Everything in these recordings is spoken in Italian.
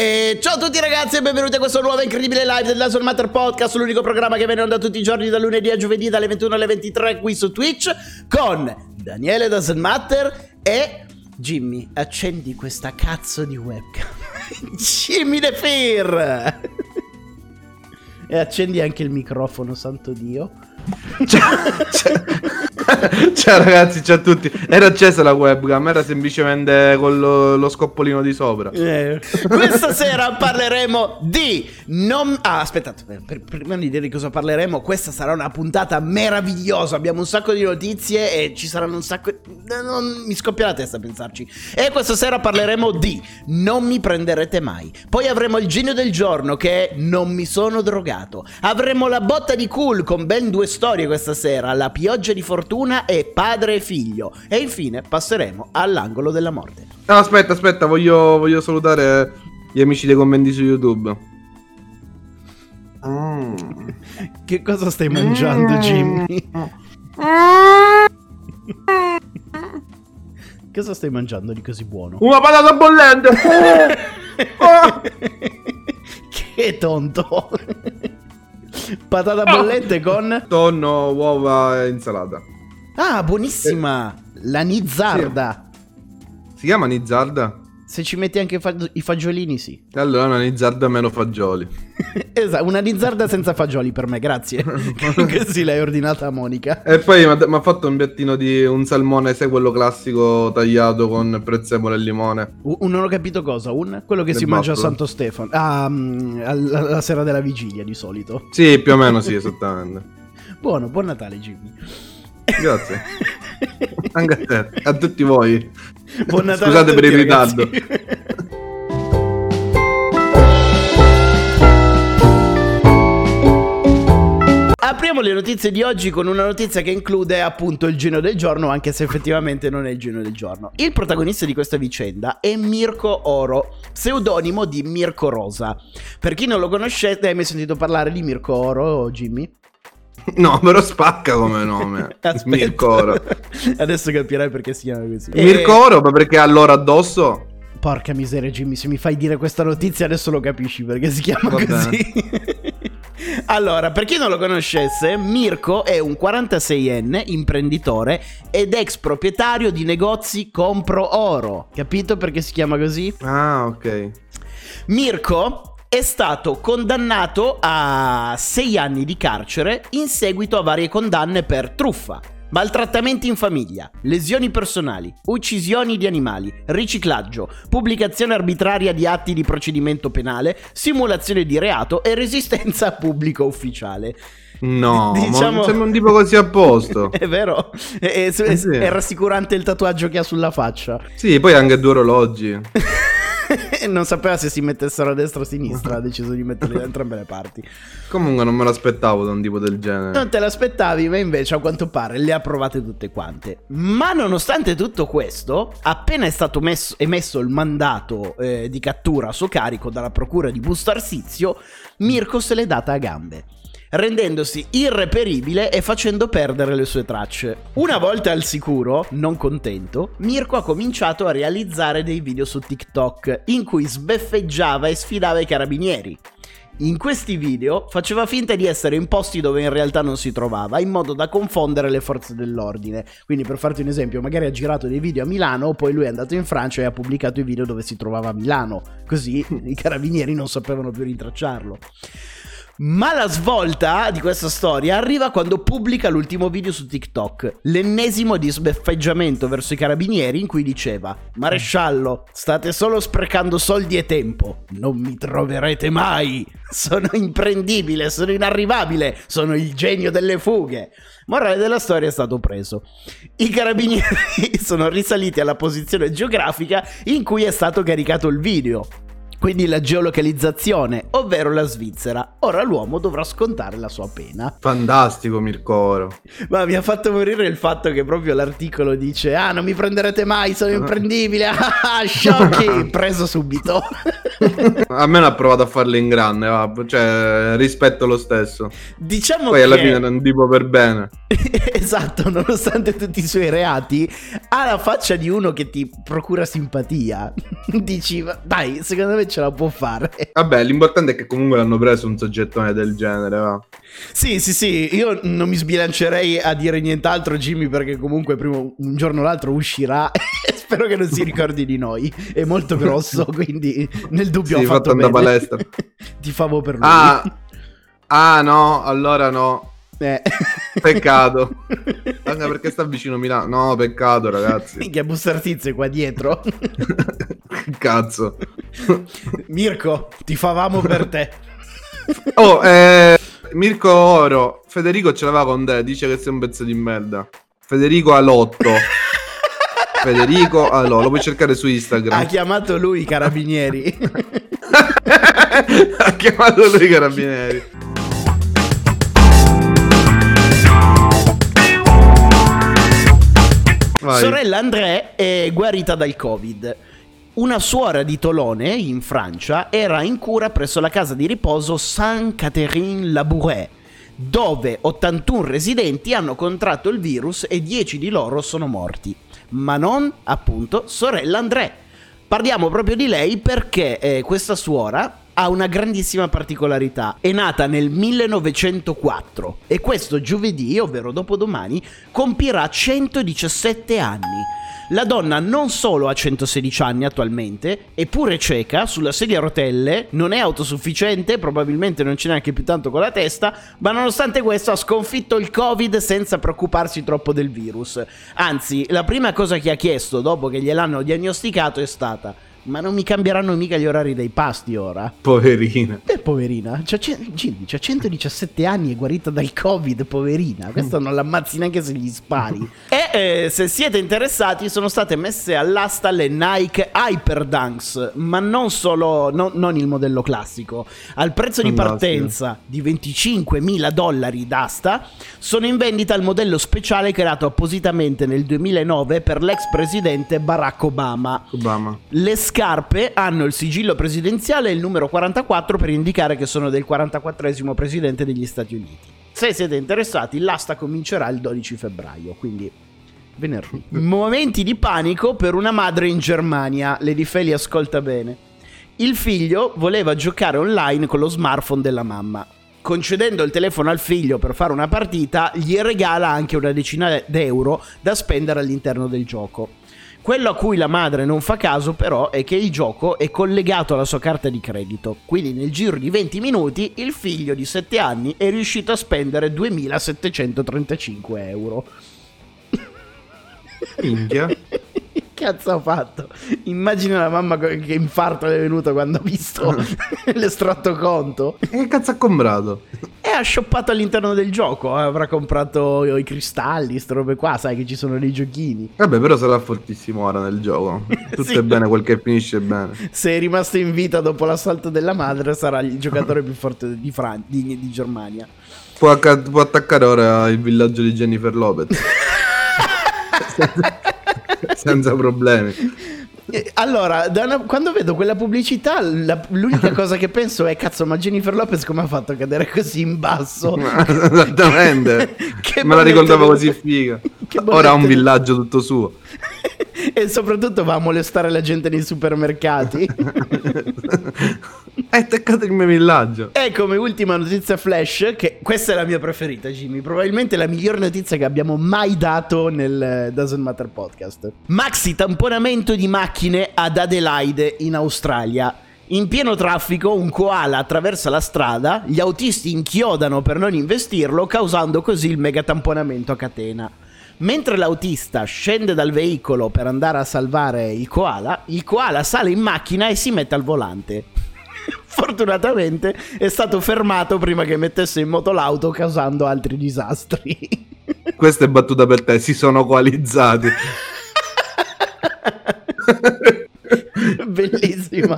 E ciao a tutti ragazzi e benvenuti a questo nuovo incredibile live del Laser Matter Podcast, l'unico programma che viene onda tutti i giorni da lunedì a giovedì dalle 21 alle 23 qui su Twitch con Daniele Doesn't Matter e Jimmy, accendi questa cazzo di webcam. Jimmy The Fear! e accendi anche il microfono, santo Dio. Ciao. Ciao ragazzi, ciao a tutti. Era accesa la webcam, era semplicemente con lo, lo scoppolino di sopra. Eh, Questa sera parleremo di non... Ah, aspettate, per- prima di dire di cosa parleremo, questa sarà una puntata meravigliosa. Abbiamo un sacco di notizie e ci saranno un sacco... Non mi scoppia la testa a pensarci. E questa sera parleremo di Non mi prenderete mai. Poi avremo il genio del giorno che è Non mi sono drogato. Avremo la botta di cool con ben due storie questa sera, La pioggia di fortuna e Padre e figlio. E infine passeremo all'angolo della morte. No, aspetta, aspetta, voglio, voglio salutare gli amici dei commenti su YouTube. Mm. Che cosa stai mangiando, Jimmy? Cosa stai mangiando di così buono? Una patata bollente! Che tonto! Patata bollente con... Tonno, uova e insalata. Ah, buonissima! La nizzarda. Si chiama Nizzarda? Se ci metti anche i fag- i fagiolini, sì. Allora una Nizzarda meno fagioli. esatto, una nizzarda senza fagioli per me, grazie. Così l'hai ordinata a Monica. E poi mi ha fatto un piattino di un salmone, sai quello classico tagliato con prezzemolo e limone. U- un- non ho capito cosa, un? Quello che Le si mangia a. Santo Stefano. Ah, mm, alla, alla sera della vigilia di solito. Sì, più o meno sì, esattamente. Buono, buon Natale Jimmy. Grazie. Anche a te, a tutti voi. Buon Natale Scusate a per il tutti, ragazzi. ritardo. Apriamo le notizie di oggi con una notizia che include appunto il genio del giorno, anche se effettivamente non è il genio del giorno. Il protagonista di questa vicenda è Mirko Oro, pseudonimo di Mirko Rosa. Per chi non lo conoscete, hai mai sentito parlare di Mirko Oro, Jimmy? No, però spacca come nome. Mirko Oro. Adesso capirai perché si chiama così. Mirko Eh, Oro, ma perché ha l'oro addosso? Porca miseria, Jimmy, se mi fai dire questa notizia adesso lo capisci perché si chiama Va così. allora, per chi non lo conoscesse, Mirko è un 46enne imprenditore ed ex proprietario di negozi Compro Oro. Capito perché si chiama così? Ah, ok. Mirko è stato condannato a 6 anni di carcere in seguito a varie condanne per truffa. Maltrattamenti in famiglia, lesioni personali, uccisioni di animali, riciclaggio, pubblicazione arbitraria di atti di procedimento penale, simulazione di reato e resistenza a pubblico ufficiale. No, Diciamo- sembra un tipo così a posto. È vero? È, è- Eh sì. è rassicurante il tatuaggio che ha sulla faccia. Sì, poi anche due orologi. non sapeva se si mettessero a destra o a sinistra, ha deciso di metterli da entrambe le parti. Comunque non me l'aspettavo da un tipo del genere. Non te l'aspettavi, ma invece a quanto pare le ha provate tutte quante. Ma nonostante tutto questo, appena è stato messo- emesso il mandato eh, di cattura a suo carico dalla procura di Busto Arsizio, Mirko se l'è data a gambe. Rendendosi irreperibile e facendo perdere le sue tracce. Una volta al sicuro, non contento, Mirko ha cominciato a realizzare dei video su TikTok in cui sbeffeggiava e sfidava i carabinieri. In questi video faceva finta di essere in posti dove in realtà non si trovava, in modo da confondere le forze dell'ordine. Quindi, per farti un esempio, magari ha girato dei video a Milano, poi lui è andato in Francia e ha pubblicato i video dove si trovava a Milano. Così i carabinieri non sapevano più rintracciarlo. Ma la svolta di questa storia arriva quando pubblica l'ultimo video su TikTok, l'ennesimo di sbeffeggiamento verso i carabinieri in cui diceva Maresciallo, state solo sprecando soldi e tempo, non mi troverete mai, sono imprendibile, sono inarrivabile, sono il genio delle fughe. Morale della storia è stato preso. I carabinieri sono risaliti alla posizione geografica in cui è stato caricato il video quindi la geolocalizzazione, ovvero la Svizzera. Ora l'uomo dovrà scontare la sua pena. Fantastico Mircoro. Ma mi ha fatto morire il fatto che proprio l'articolo dice "Ah, non mi prenderete mai, sono imprendibile". Ah, sciocchi, preso subito. a me ha provato a farle in grande, va. cioè rispetto lo stesso. Diciamo Poi che alla fine non tipo per bene. esatto, nonostante tutti i suoi reati, ha la faccia di uno che ti procura simpatia. Dici, dai, secondo me ce la può fare. Vabbè, l'importante è che comunque l'hanno preso un soggettone del genere, va. Sì, sì, sì, io non mi sbilancerei a dire nient'altro, Jimmy, perché comunque prima un giorno o l'altro uscirà e spero che non si ricordi di noi. È molto grosso, quindi nel dubbio sì, ho fatto bene. palestra. Ti favo per lui. Ah, ah no, allora no. Eh. Peccato. Anche perché sta vicino a Milano. No, peccato, ragazzi. Minchia, Bussartizio qua dietro. Cazzo. Mirko, ti favamo per te. Oh, eh, Mirko Oro, Federico ce l'aveva con te, dice che sei un pezzo di merda. Federico Alotto. Federico Alotto, lo puoi cercare su Instagram. Ha chiamato lui i carabinieri. ha chiamato lui i carabinieri. Vai. Sorella André è guarita dal Covid. Una suora di Tolone, in Francia, era in cura presso la casa di riposo Saint-Catherine-Labouret, dove 81 residenti hanno contratto il virus e 10 di loro sono morti. Ma non, appunto, sorella André. Parliamo proprio di lei perché eh, questa suora ha una grandissima particolarità. È nata nel 1904 e questo giovedì, ovvero dopodomani, compirà 117 anni. La donna non solo ha 116 anni attualmente, è pure cieca, sulla sedia a rotelle, non è autosufficiente, probabilmente non c'è neanche più tanto con la testa, ma nonostante questo ha sconfitto il Covid senza preoccuparsi troppo del virus. Anzi, la prima cosa che ha chiesto dopo che gliel'hanno diagnosticato è stata ma non mi cambieranno mica gli orari dei pasti ora. Poverina. Eh, poverina. C'ha, Gini, c'ha 117 anni, è guarita dal Covid, poverina. Questo non l'ammazzi neanche se gli spari. e eh, se siete interessati, sono state messe all'asta le Nike Hyperdunks, ma non solo, no, non il modello classico. Al prezzo di partenza di 25.000 dollari d'asta, sono in vendita il modello speciale creato appositamente nel 2009 per l'ex presidente Barack Obama. Obama. Le scarpe hanno il sigillo presidenziale e il numero 44 per indicare che sono del 44esimo presidente degli Stati Uniti. Se siete interessati, l'asta comincerà il 12 febbraio, quindi venerdì. Momenti di panico per una madre in Germania. Lady Feli ascolta bene. Il figlio voleva giocare online con lo smartphone della mamma. Concedendo il telefono al figlio per fare una partita, gli regala anche una decina d'euro da spendere all'interno del gioco. Quello a cui la madre non fa caso però è che il gioco è collegato alla sua carta di credito, quindi nel giro di 20 minuti il figlio di 7 anni è riuscito a spendere 2735 euro. Minchia. cazzo ha fatto? Immagina la mamma che infarto le è venuto quando ha visto l'estratto conto. E che cazzo ha comprato? Ha shoppato all'interno del gioco. Eh, avrà comprato i cristalli, queste robe qua, sai che ci sono dei giochini. Vabbè, però sarà fortissimo ora nel gioco. Tutto sì. è bene, quel che finisce bene. Se è rimasto in vita dopo l'assalto della madre, sarà il giocatore più forte di, Fran- di, di Germania. Può, acc- può attaccare ora il villaggio di Jennifer Lopez. senza problemi. Allora, una, quando vedo quella pubblicità, la, l'unica cosa che penso è: cazzo, ma Jennifer Lopez come ha fatto a cadere così in basso? Esattamente. Me la ricordavo così figa. Ora ha un villaggio tutto suo. e soprattutto va a molestare la gente nei supermercati. Hai attaccato il mio villaggio. E come ultima notizia flash, che questa è la mia preferita, Jimmy. Probabilmente la miglior notizia che abbiamo mai dato nel Doesn't Matter podcast. Maxi tamponamento di macchine ad Adelaide in Australia. In pieno traffico un koala attraversa la strada, gli autisti inchiodano per non investirlo, causando così il megatamponamento a catena. Mentre l'autista scende dal veicolo per andare a salvare il koala, il koala sale in macchina e si mette al volante. Fortunatamente è stato fermato prima che mettesse in moto l'auto causando altri disastri. Questa è battuta per te, si sono coalizzati. Bellissima.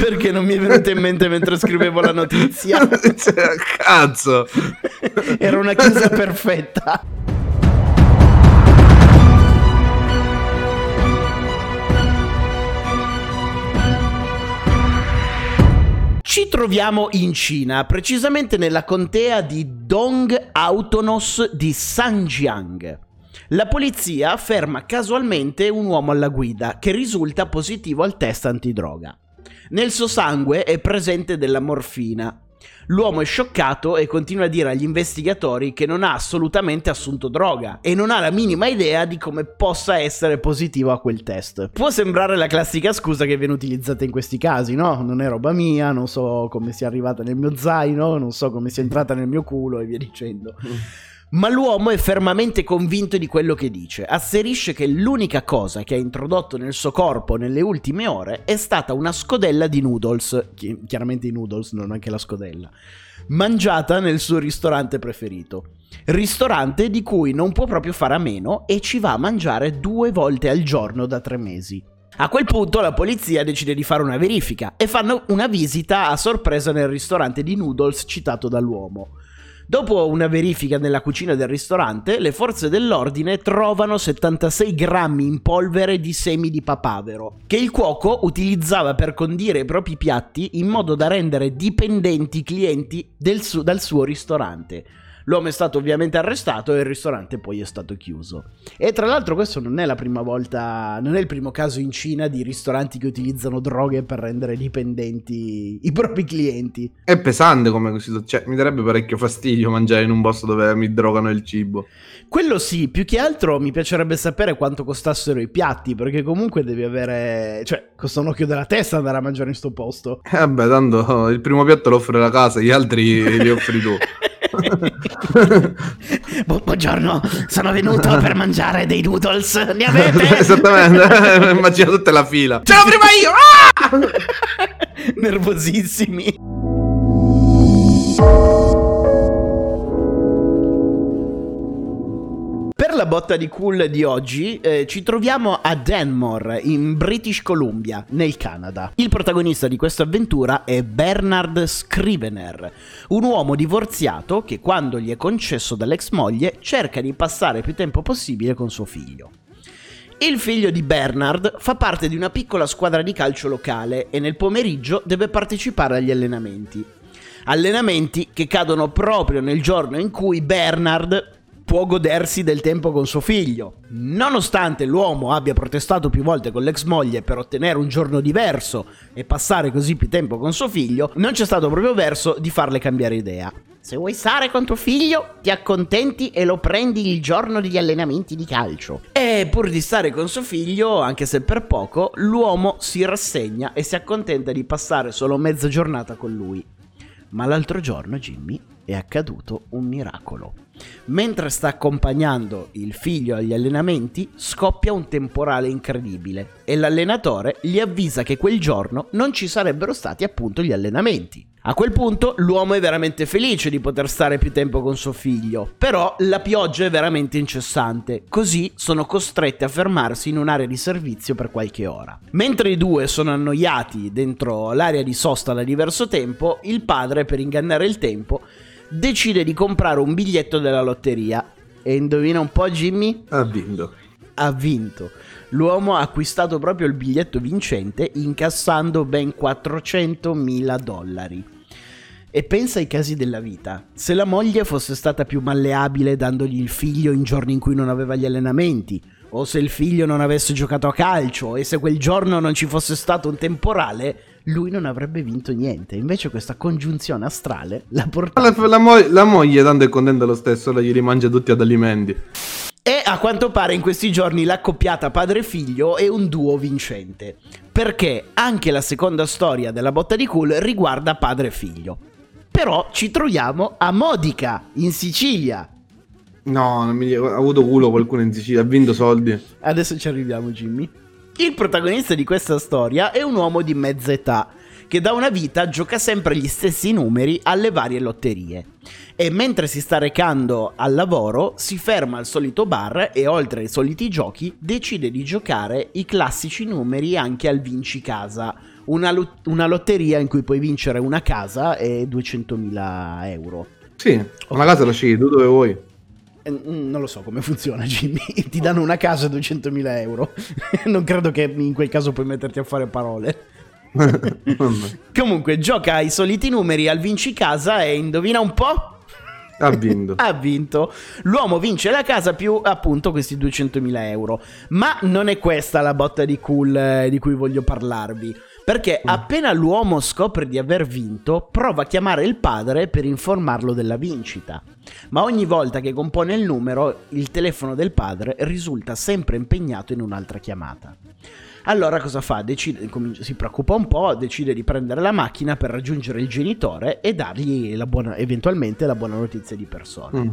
Perché non mi è venuta in mente mentre scrivevo la notizia? Cioè, cazzo. Era una chiusa perfetta. Ci troviamo in Cina, precisamente nella contea di Dong Autonos di Sanjiang. La polizia ferma casualmente un uomo alla guida che risulta positivo al test antidroga. Nel suo sangue è presente della morfina. L'uomo è scioccato e continua a dire agli investigatori che non ha assolutamente assunto droga e non ha la minima idea di come possa essere positivo a quel test. Può sembrare la classica scusa che viene utilizzata in questi casi, no? Non è roba mia, non so come sia arrivata nel mio zaino, non so come sia entrata nel mio culo e via dicendo. Ma l'uomo è fermamente convinto di quello che dice. Asserisce che l'unica cosa che ha introdotto nel suo corpo nelle ultime ore è stata una scodella di noodles, chi- chiaramente i noodles, non anche la scodella, mangiata nel suo ristorante preferito. Ristorante di cui non può proprio fare a meno e ci va a mangiare due volte al giorno da tre mesi. A quel punto la polizia decide di fare una verifica e fanno una visita a sorpresa nel ristorante di noodles citato dall'uomo. Dopo una verifica nella cucina del ristorante, le forze dell'ordine trovano 76 grammi in polvere di semi di papavero, che il cuoco utilizzava per condire i propri piatti in modo da rendere dipendenti i clienti su- dal suo ristorante. L'uomo è stato ovviamente arrestato e il ristorante poi è stato chiuso. E tra l'altro questo non è la prima volta, non è il primo caso in Cina di ristoranti che utilizzano droghe per rendere dipendenti i propri clienti. È pesante come situazione. Cioè, mi darebbe parecchio fastidio mangiare in un posto dove mi drogano il cibo. Quello sì, più che altro mi piacerebbe sapere quanto costassero i piatti, perché comunque devi avere... cioè, costa un occhio della testa andare a mangiare in sto posto. Eh, vabbè, tanto il primo piatto lo offre la casa, gli altri li offri tu. Bu- buongiorno, sono venuto per mangiare dei noodles. Ne avete? Esattamente, immagina tutta la fila. Ce l'ho prima io! Ah! Nervosissimi. Per la botta di cool di oggi eh, ci troviamo a Danmore, in British Columbia, nel Canada. Il protagonista di questa avventura è Bernard Scrivener, un uomo divorziato che quando gli è concesso dall'ex moglie cerca di passare più tempo possibile con suo figlio. Il figlio di Bernard fa parte di una piccola squadra di calcio locale e nel pomeriggio deve partecipare agli allenamenti. Allenamenti che cadono proprio nel giorno in cui Bernard può godersi del tempo con suo figlio. Nonostante l'uomo abbia protestato più volte con l'ex moglie per ottenere un giorno diverso e passare così più tempo con suo figlio, non c'è stato proprio verso di farle cambiare idea. Se vuoi stare con tuo figlio, ti accontenti e lo prendi il giorno degli allenamenti di calcio. E pur di stare con suo figlio, anche se per poco, l'uomo si rassegna e si accontenta di passare solo mezza giornata con lui. Ma l'altro giorno, Jimmy, è accaduto un miracolo. Mentre sta accompagnando il figlio agli allenamenti, scoppia un temporale incredibile e l'allenatore gli avvisa che quel giorno non ci sarebbero stati appunto gli allenamenti. A quel punto l'uomo è veramente felice di poter stare più tempo con suo figlio, però la pioggia è veramente incessante, così sono costretti a fermarsi in un'area di servizio per qualche ora. Mentre i due sono annoiati dentro l'area di sosta da diverso tempo, il padre, per ingannare il tempo, decide di comprare un biglietto della lotteria. E indovina un po' Jimmy? Ha vinto. Ha vinto. L'uomo ha acquistato proprio il biglietto vincente incassando ben 400.000 dollari. E pensa ai casi della vita. Se la moglie fosse stata più malleabile dandogli il figlio in giorni in cui non aveva gli allenamenti, o se il figlio non avesse giocato a calcio e se quel giorno non ci fosse stato un temporale, lui non avrebbe vinto niente. Invece questa congiunzione astrale l'ha portato... La, la mo- la moglie tanto è contenta lo stesso, lei gli rimangia tutti ad alimenti. E a quanto pare in questi giorni l'accoppiata padre-figlio è un duo vincente. Perché anche la seconda storia della botta di cool riguarda padre-figlio. Però ci troviamo a Modica, in Sicilia. No, non mi... ha avuto culo qualcuno in Sicilia, ha vinto soldi. Adesso ci arriviamo, Jimmy. Il protagonista di questa storia è un uomo di mezza età che da una vita gioca sempre gli stessi numeri alle varie lotterie. E mentre si sta recando al lavoro, si ferma al solito bar e oltre ai soliti giochi decide di giocare i classici numeri anche al Vinci Casa, una, una lotteria in cui puoi vincere una casa e 200.000 euro. Sì, una casa la scegli tu dove vuoi. Eh, mm, non lo so come funziona, Jimmy. Ti danno una casa e 200.000 euro. non credo che in quel caso puoi metterti a fare parole. Comunque, gioca ai soliti numeri al vinci casa e indovina un po'? Ha vinto. ha vinto. L'uomo vince la casa più appunto questi 200.000 euro. Ma non è questa la botta di cool eh, di cui voglio parlarvi. Perché mm. appena l'uomo scopre di aver vinto, prova a chiamare il padre per informarlo della vincita. Ma ogni volta che compone il numero, il telefono del padre risulta sempre impegnato in un'altra chiamata. Allora cosa fa? Decide, si preoccupa un po', decide di prendere la macchina per raggiungere il genitore e dargli la buona, eventualmente la buona notizia di persona. Mm.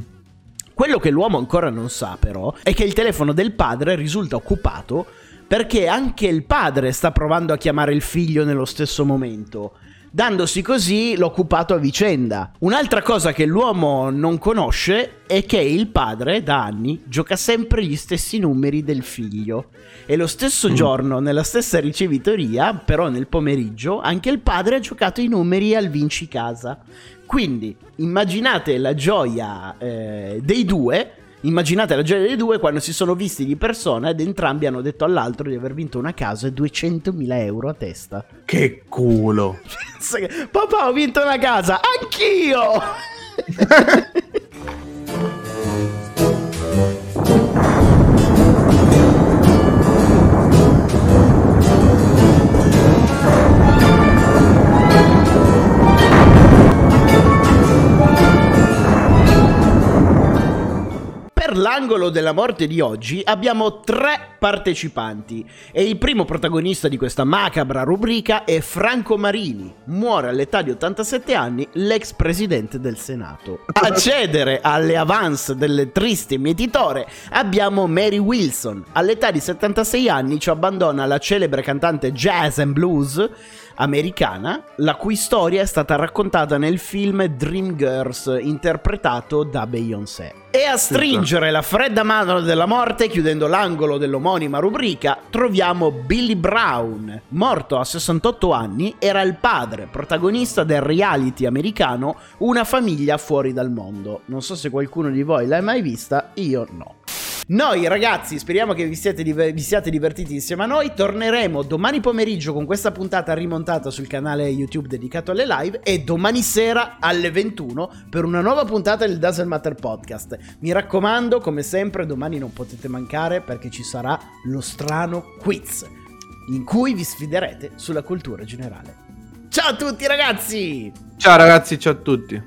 Quello che l'uomo ancora non sa però è che il telefono del padre risulta occupato perché anche il padre sta provando a chiamare il figlio nello stesso momento dandosi così l'occupato a vicenda. Un'altra cosa che l'uomo non conosce è che il padre da anni gioca sempre gli stessi numeri del figlio e lo stesso mm. giorno, nella stessa ricevitoria, però nel pomeriggio, anche il padre ha giocato i numeri al Vinci Casa. Quindi immaginate la gioia eh, dei due Immaginate la gioia dei due quando si sono visti di persona ed entrambi hanno detto all'altro di aver vinto una casa e 200.000 euro a testa. Che culo! Papà, ho vinto una casa! Anch'io! l'angolo della morte di oggi abbiamo tre partecipanti e il primo protagonista di questa macabra rubrica è Franco Marini. Muore all'età di 87 anni l'ex presidente del Senato. A cedere alle avance del triste mietitore abbiamo Mary Wilson. All'età di 76 anni ci abbandona la celebre cantante jazz and blues americana, la cui storia è stata raccontata nel film Dreamgirls, interpretato da Beyoncé. E a stringere la fredda mano della morte, chiudendo l'angolo dell'omonima rubrica, troviamo Billy Brown. Morto a 68 anni, era il padre, protagonista del reality americano Una famiglia fuori dal mondo. Non so se qualcuno di voi l'ha mai vista, io no. Noi ragazzi speriamo che vi siate, diver- vi siate, divertiti insieme a noi. Torneremo domani pomeriggio con questa puntata rimontata sul canale YouTube dedicato alle live e domani sera alle 21 per una nuova puntata del Doesn't Matter Podcast. Mi raccomando, come sempre, domani non potete mancare perché ci sarà lo strano quiz in cui vi sfiderete sulla cultura generale. Ciao a tutti ragazzi! Ciao ragazzi, ciao a tutti!